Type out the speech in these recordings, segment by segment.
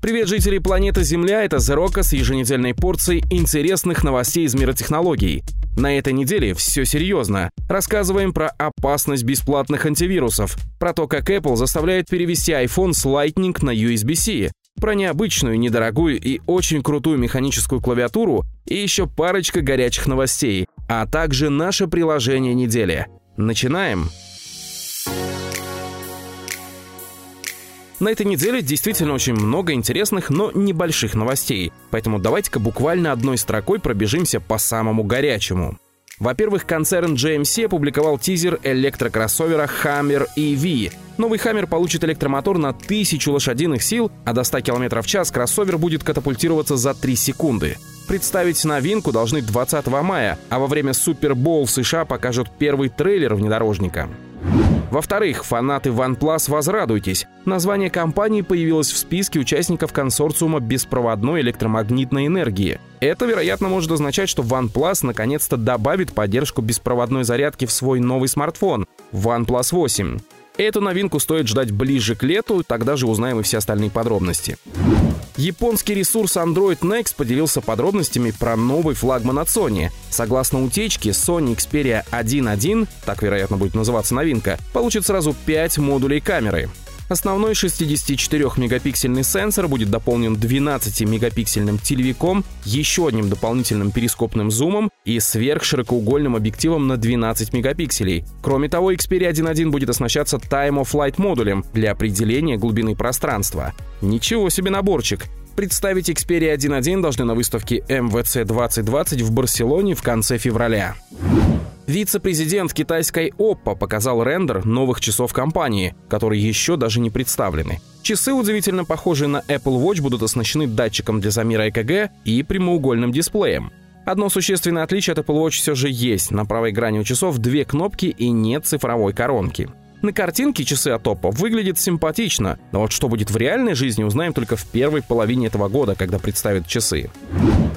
Привет, жители планеты Земля, это Зерока с еженедельной порцией интересных новостей из мира технологий. На этой неделе все серьезно. Рассказываем про опасность бесплатных антивирусов, про то, как Apple заставляет перевести iPhone с Lightning на USB-C, про необычную, недорогую и очень крутую механическую клавиатуру и еще парочка горячих новостей, а также наше приложение недели. Начинаем! На этой неделе действительно очень много интересных, но небольших новостей, поэтому давайте-ка буквально одной строкой пробежимся по самому горячему. Во-первых, концерн GMC опубликовал тизер электрокроссовера Hammer EV. Новый Hammer получит электромотор на 1000 лошадиных сил, а до 100 км в час кроссовер будет катапультироваться за 3 секунды. Представить новинку должны 20 мая, а во время Супербол в США покажут первый трейлер внедорожника. Во-вторых, фанаты OnePlus возрадуйтесь. Название компании появилось в списке участников консорциума беспроводной электромагнитной энергии. Это, вероятно, может означать, что OnePlus наконец-то добавит поддержку беспроводной зарядки в свой новый смартфон OnePlus 8. Эту новинку стоит ждать ближе к лету, тогда же узнаем и все остальные подробности. Японский ресурс Android Next поделился подробностями про новый флагман от Sony. Согласно утечке, Sony Xperia 1.1, так, вероятно, будет называться новинка, получит сразу 5 модулей камеры. Основной 64-мегапиксельный сенсор будет дополнен 12-мегапиксельным телевиком, еще одним дополнительным перископным зумом и сверхширокоугольным объективом на 12 мегапикселей. Кроме того, Xperia 1.1 будет оснащаться Time of Flight модулем для определения глубины пространства. Ничего себе наборчик! Представить Xperia 1.1 должны на выставке MWC 2020 в Барселоне в конце февраля. Вице-президент китайской Oppo показал рендер новых часов компании, которые еще даже не представлены. Часы, удивительно похожие на Apple Watch, будут оснащены датчиком для замера ЭКГ и прямоугольным дисплеем. Одно существенное отличие от Apple Watch все же есть. На правой грани у часов две кнопки и нет цифровой коронки. На картинке часы от Oppo выглядят симпатично, но вот что будет в реальной жизни, узнаем только в первой половине этого года, когда представят часы.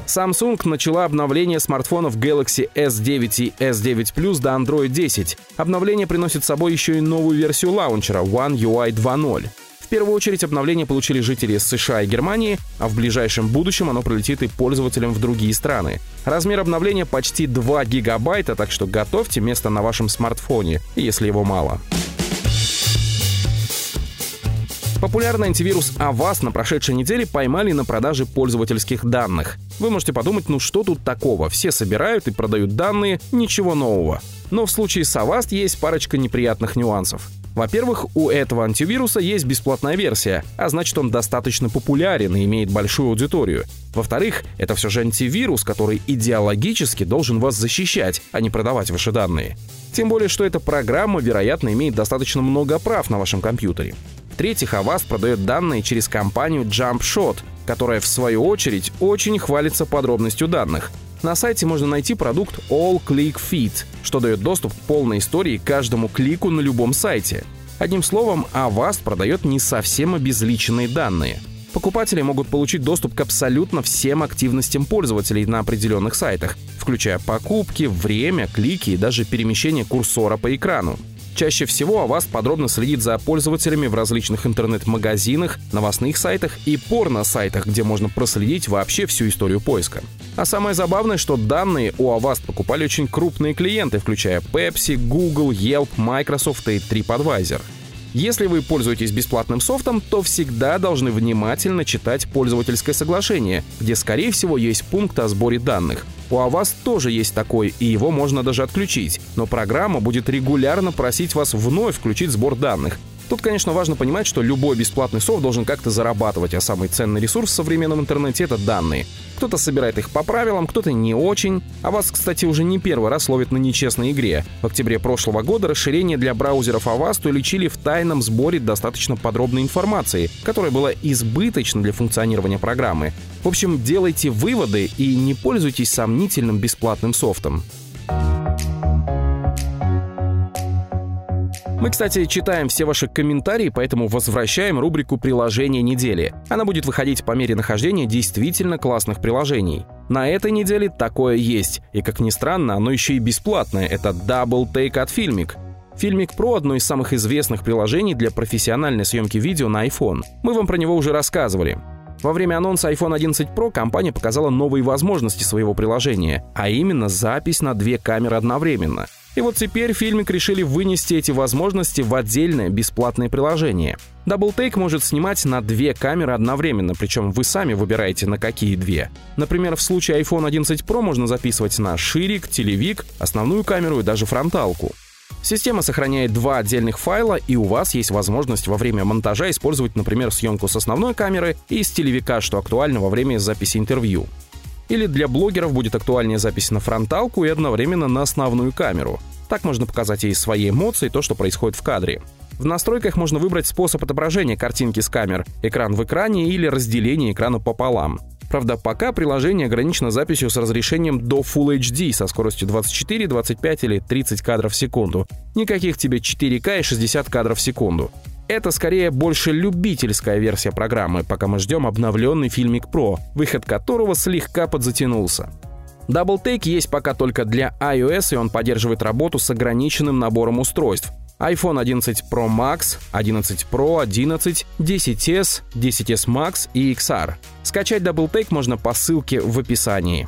Samsung начала обновление смартфонов Galaxy S9 и S9 Plus до Android 10. Обновление приносит с собой еще и новую версию лаунчера One UI 2.0. В первую очередь обновление получили жители США и Германии, а в ближайшем будущем оно пролетит и пользователям в другие страны. Размер обновления почти 2 гигабайта, так что готовьте место на вашем смартфоне, если его мало. Популярный антивирус Avast на прошедшей неделе поймали на продаже пользовательских данных. Вы можете подумать, ну что тут такого? Все собирают и продают данные, ничего нового. Но в случае с Avast есть парочка неприятных нюансов. Во-первых, у этого антивируса есть бесплатная версия, а значит он достаточно популярен и имеет большую аудиторию. Во-вторых, это все же антивирус, который идеологически должен вас защищать, а не продавать ваши данные. Тем более, что эта программа, вероятно, имеет достаточно много прав на вашем компьютере. В-третьих, Avast продает данные через компанию JumpShot, которая, в свою очередь, очень хвалится подробностью данных. На сайте можно найти продукт All Click Feed, что дает доступ к полной истории каждому клику на любом сайте. Одним словом, Avast продает не совсем обезличенные данные. Покупатели могут получить доступ к абсолютно всем активностям пользователей на определенных сайтах, включая покупки, время, клики и даже перемещение курсора по экрану. Чаще всего о вас подробно следит за пользователями в различных интернет-магазинах, новостных сайтах и порно-сайтах, где можно проследить вообще всю историю поиска. А самое забавное, что данные у Avast покупали очень крупные клиенты, включая Pepsi, Google, Yelp, Microsoft и TripAdvisor. Если вы пользуетесь бесплатным софтом, то всегда должны внимательно читать пользовательское соглашение, где, скорее всего, есть пункт о сборе данных. У вас тоже есть такой, и его можно даже отключить, но программа будет регулярно просить вас вновь включить сбор данных, Тут, конечно, важно понимать, что любой бесплатный софт должен как-то зарабатывать, а самый ценный ресурс в современном интернете — это данные. Кто-то собирает их по правилам, кто-то не очень. А вас, кстати, уже не первый раз ловит на нечестной игре. В октябре прошлого года расширение для браузеров Avast уличили в тайном сборе достаточно подробной информации, которая была избыточна для функционирования программы. В общем, делайте выводы и не пользуйтесь сомнительным бесплатным софтом. Мы, кстати, читаем все ваши комментарии, поэтому возвращаем рубрику «Приложение недели». Она будет выходить по мере нахождения действительно классных приложений. На этой неделе такое есть, и, как ни странно, оно еще и бесплатное. Это Double Take от Filmic. Filmic Pro — одно из самых известных приложений для профессиональной съемки видео на iPhone. Мы вам про него уже рассказывали. Во время анонса iPhone 11 Pro компания показала новые возможности своего приложения, а именно запись на две камеры одновременно. И вот теперь Фильмик решили вынести эти возможности в отдельное бесплатное приложение. Take может снимать на две камеры одновременно, причем вы сами выбираете на какие две. Например, в случае iPhone 11 Pro можно записывать на ширик, телевик, основную камеру и даже фронталку. Система сохраняет два отдельных файла, и у вас есть возможность во время монтажа использовать, например, съемку с основной камеры и с телевика, что актуально во время записи интервью. Или для блогеров будет актуальнее запись на фронталку и одновременно на основную камеру. Так можно показать и свои эмоции, то, что происходит в кадре. В настройках можно выбрать способ отображения картинки с камер, экран в экране или разделение экрана пополам. Правда, пока приложение ограничено записью с разрешением до Full HD со скоростью 24, 25 или 30 кадров в секунду. Никаких тебе 4К и 60 кадров в секунду. Это скорее больше любительская версия программы, пока мы ждем обновленный фильмик Pro, выход которого слегка подзатянулся. Double Take есть пока только для iOS, и он поддерживает работу с ограниченным набором устройств iPhone 11 Pro Max, 11 Pro, 11, 10s, 10s Max и XR. Скачать DoubleTake можно по ссылке в описании.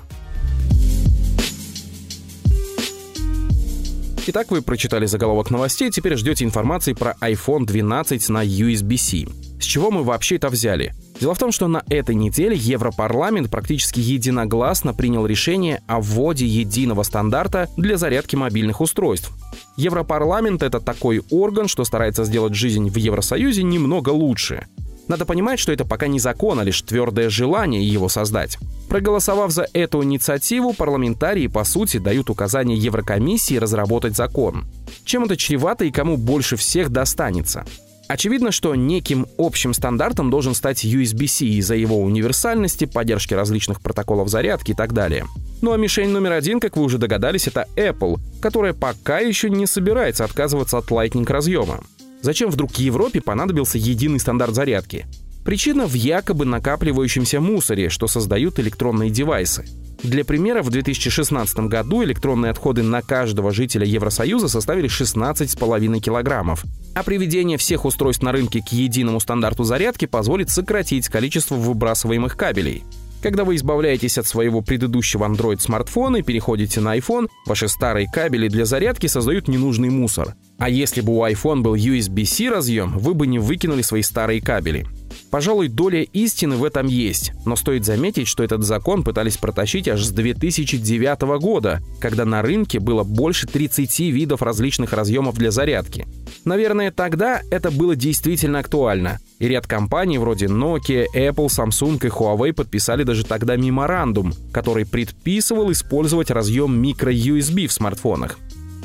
Итак, вы прочитали заголовок новостей, теперь ждете информации про iPhone 12 на USB-C. С чего мы вообще это взяли? Дело в том, что на этой неделе Европарламент практически единогласно принял решение о вводе единого стандарта для зарядки мобильных устройств. Европарламент — это такой орган, что старается сделать жизнь в Евросоюзе немного лучше. Надо понимать, что это пока не закон, а лишь твердое желание его создать. Проголосовав за эту инициативу, парламентарии, по сути, дают указание Еврокомиссии разработать закон. Чем это чревато и кому больше всех достанется? Очевидно, что неким общим стандартом должен стать USB-C из-за его универсальности, поддержки различных протоколов зарядки и так далее. Ну а мишень номер один, как вы уже догадались, это Apple, которая пока еще не собирается отказываться от Lightning разъема. Зачем вдруг Европе понадобился единый стандарт зарядки? Причина в якобы накапливающемся мусоре, что создают электронные девайсы. Для примера, в 2016 году электронные отходы на каждого жителя Евросоюза составили 16,5 килограммов. А приведение всех устройств на рынке к единому стандарту зарядки позволит сократить количество выбрасываемых кабелей. Когда вы избавляетесь от своего предыдущего Android-смартфона и переходите на iPhone, ваши старые кабели для зарядки создают ненужный мусор. А если бы у iPhone был USB-C разъем, вы бы не выкинули свои старые кабели. Пожалуй, доля истины в этом есть, но стоит заметить, что этот закон пытались протащить аж с 2009 года, когда на рынке было больше 30 видов различных разъемов для зарядки. Наверное, тогда это было действительно актуально, и ряд компаний вроде Nokia, Apple, Samsung и Huawei подписали даже тогда меморандум, который предписывал использовать разъем micro-USB в смартфонах.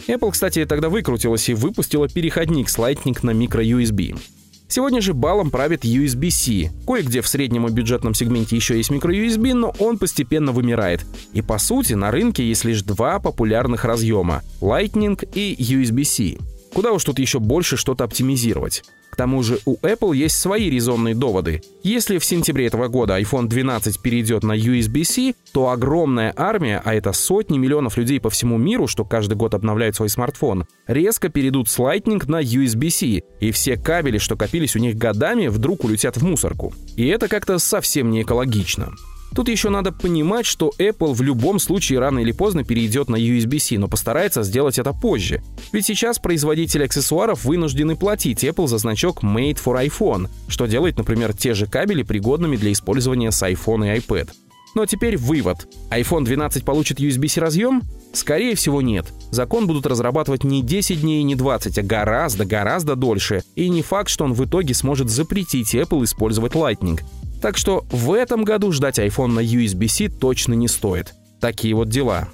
Apple, кстати, тогда выкрутилась и выпустила переходник с Lightning на micro-USB. Сегодня же балом правит USB-C. Кое-где в среднем и бюджетном сегменте еще есть micro-USB, но он постепенно вымирает. И по сути на рынке есть лишь два популярных разъема — Lightning и USB-C. Куда уж тут еще больше что-то оптимизировать тому же у Apple есть свои резонные доводы. Если в сентябре этого года iPhone 12 перейдет на USB-C, то огромная армия, а это сотни миллионов людей по всему миру, что каждый год обновляют свой смартфон, резко перейдут с Lightning на USB-C, и все кабели, что копились у них годами, вдруг улетят в мусорку. И это как-то совсем не экологично. Тут еще надо понимать, что Apple в любом случае рано или поздно перейдет на USB-C, но постарается сделать это позже. Ведь сейчас производители аксессуаров вынуждены платить Apple за значок Made for iPhone, что делает, например, те же кабели пригодными для использования с iPhone и iPad. Но теперь вывод. iPhone 12 получит USB-C разъем? Скорее всего нет. Закон будут разрабатывать не 10 дней и не 20, а гораздо-гораздо дольше. И не факт, что он в итоге сможет запретить Apple использовать Lightning. Так что в этом году ждать iPhone на USB-C точно не стоит. Такие вот дела.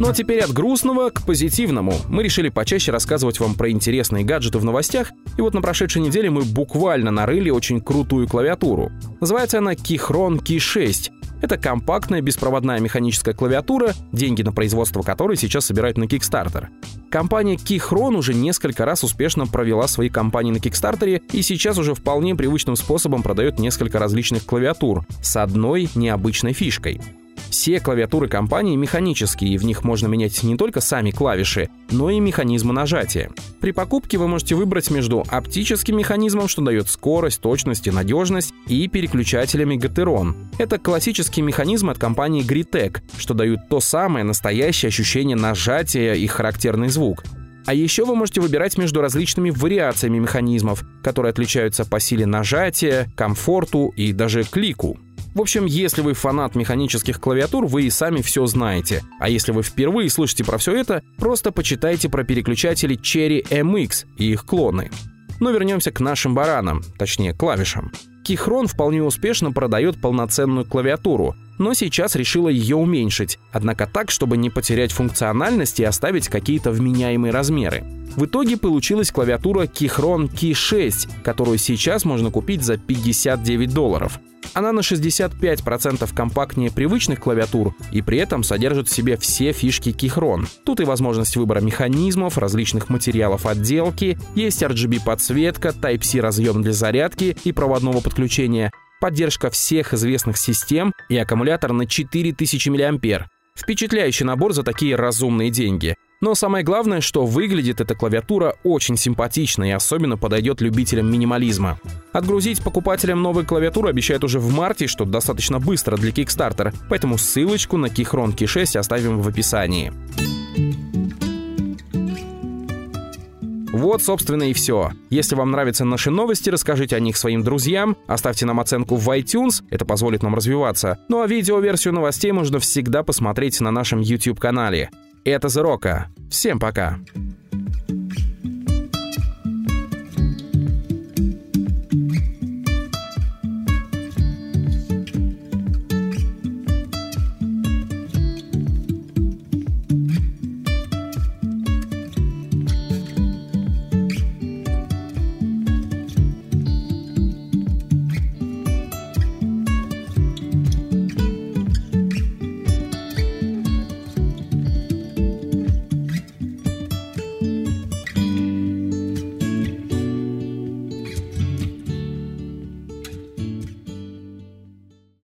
Ну а теперь от грустного к позитивному. Мы решили почаще рассказывать вам про интересные гаджеты в новостях, и вот на прошедшей неделе мы буквально нарыли очень крутую клавиатуру. Называется она Keychron Key 6. Это компактная беспроводная механическая клавиатура, деньги на производство которой сейчас собирают на Kickstarter. Компания Keychron уже несколько раз успешно провела свои кампании на Kickstarter и сейчас уже вполне привычным способом продает несколько различных клавиатур с одной необычной фишкой. Все клавиатуры компании механические, и в них можно менять не только сами клавиши, но и механизмы нажатия. При покупке вы можете выбрать между оптическим механизмом, что дает скорость, точность и надежность, и переключателями Gateron. Это классический механизм от компании Gritec, что дают то самое настоящее ощущение нажатия и характерный звук. А еще вы можете выбирать между различными вариациями механизмов, которые отличаются по силе нажатия, комфорту и даже клику. В общем, если вы фанат механических клавиатур, вы и сами все знаете. А если вы впервые слышите про все это, просто почитайте про переключатели Cherry MX и их клоны. Но вернемся к нашим баранам, точнее клавишам. Keychron вполне успешно продает полноценную клавиатуру, но сейчас решила ее уменьшить, однако так, чтобы не потерять функциональность и оставить какие-то вменяемые размеры. В итоге получилась клавиатура Keychron Key 6, которую сейчас можно купить за 59 долларов. Она на 65% компактнее привычных клавиатур и при этом содержит в себе все фишки Keychron. Тут и возможность выбора механизмов, различных материалов отделки, есть RGB-подсветка, Type-C разъем для зарядки и проводного подключения, поддержка всех известных систем и аккумулятор на 4000 мАh. Впечатляющий набор за такие разумные деньги. Но самое главное, что выглядит эта клавиатура очень симпатично и особенно подойдет любителям минимализма. Отгрузить покупателям новую клавиатуру обещают уже в марте, что достаточно быстро для Kickstarter, поэтому ссылочку на Keychron Key 6 оставим в описании. Вот, собственно, и все. Если вам нравятся наши новости, расскажите о них своим друзьям, оставьте нам оценку в iTunes, это позволит нам развиваться. Ну а видеоверсию новостей можно всегда посмотреть на нашем YouTube-канале. Это Rock. Всем пока!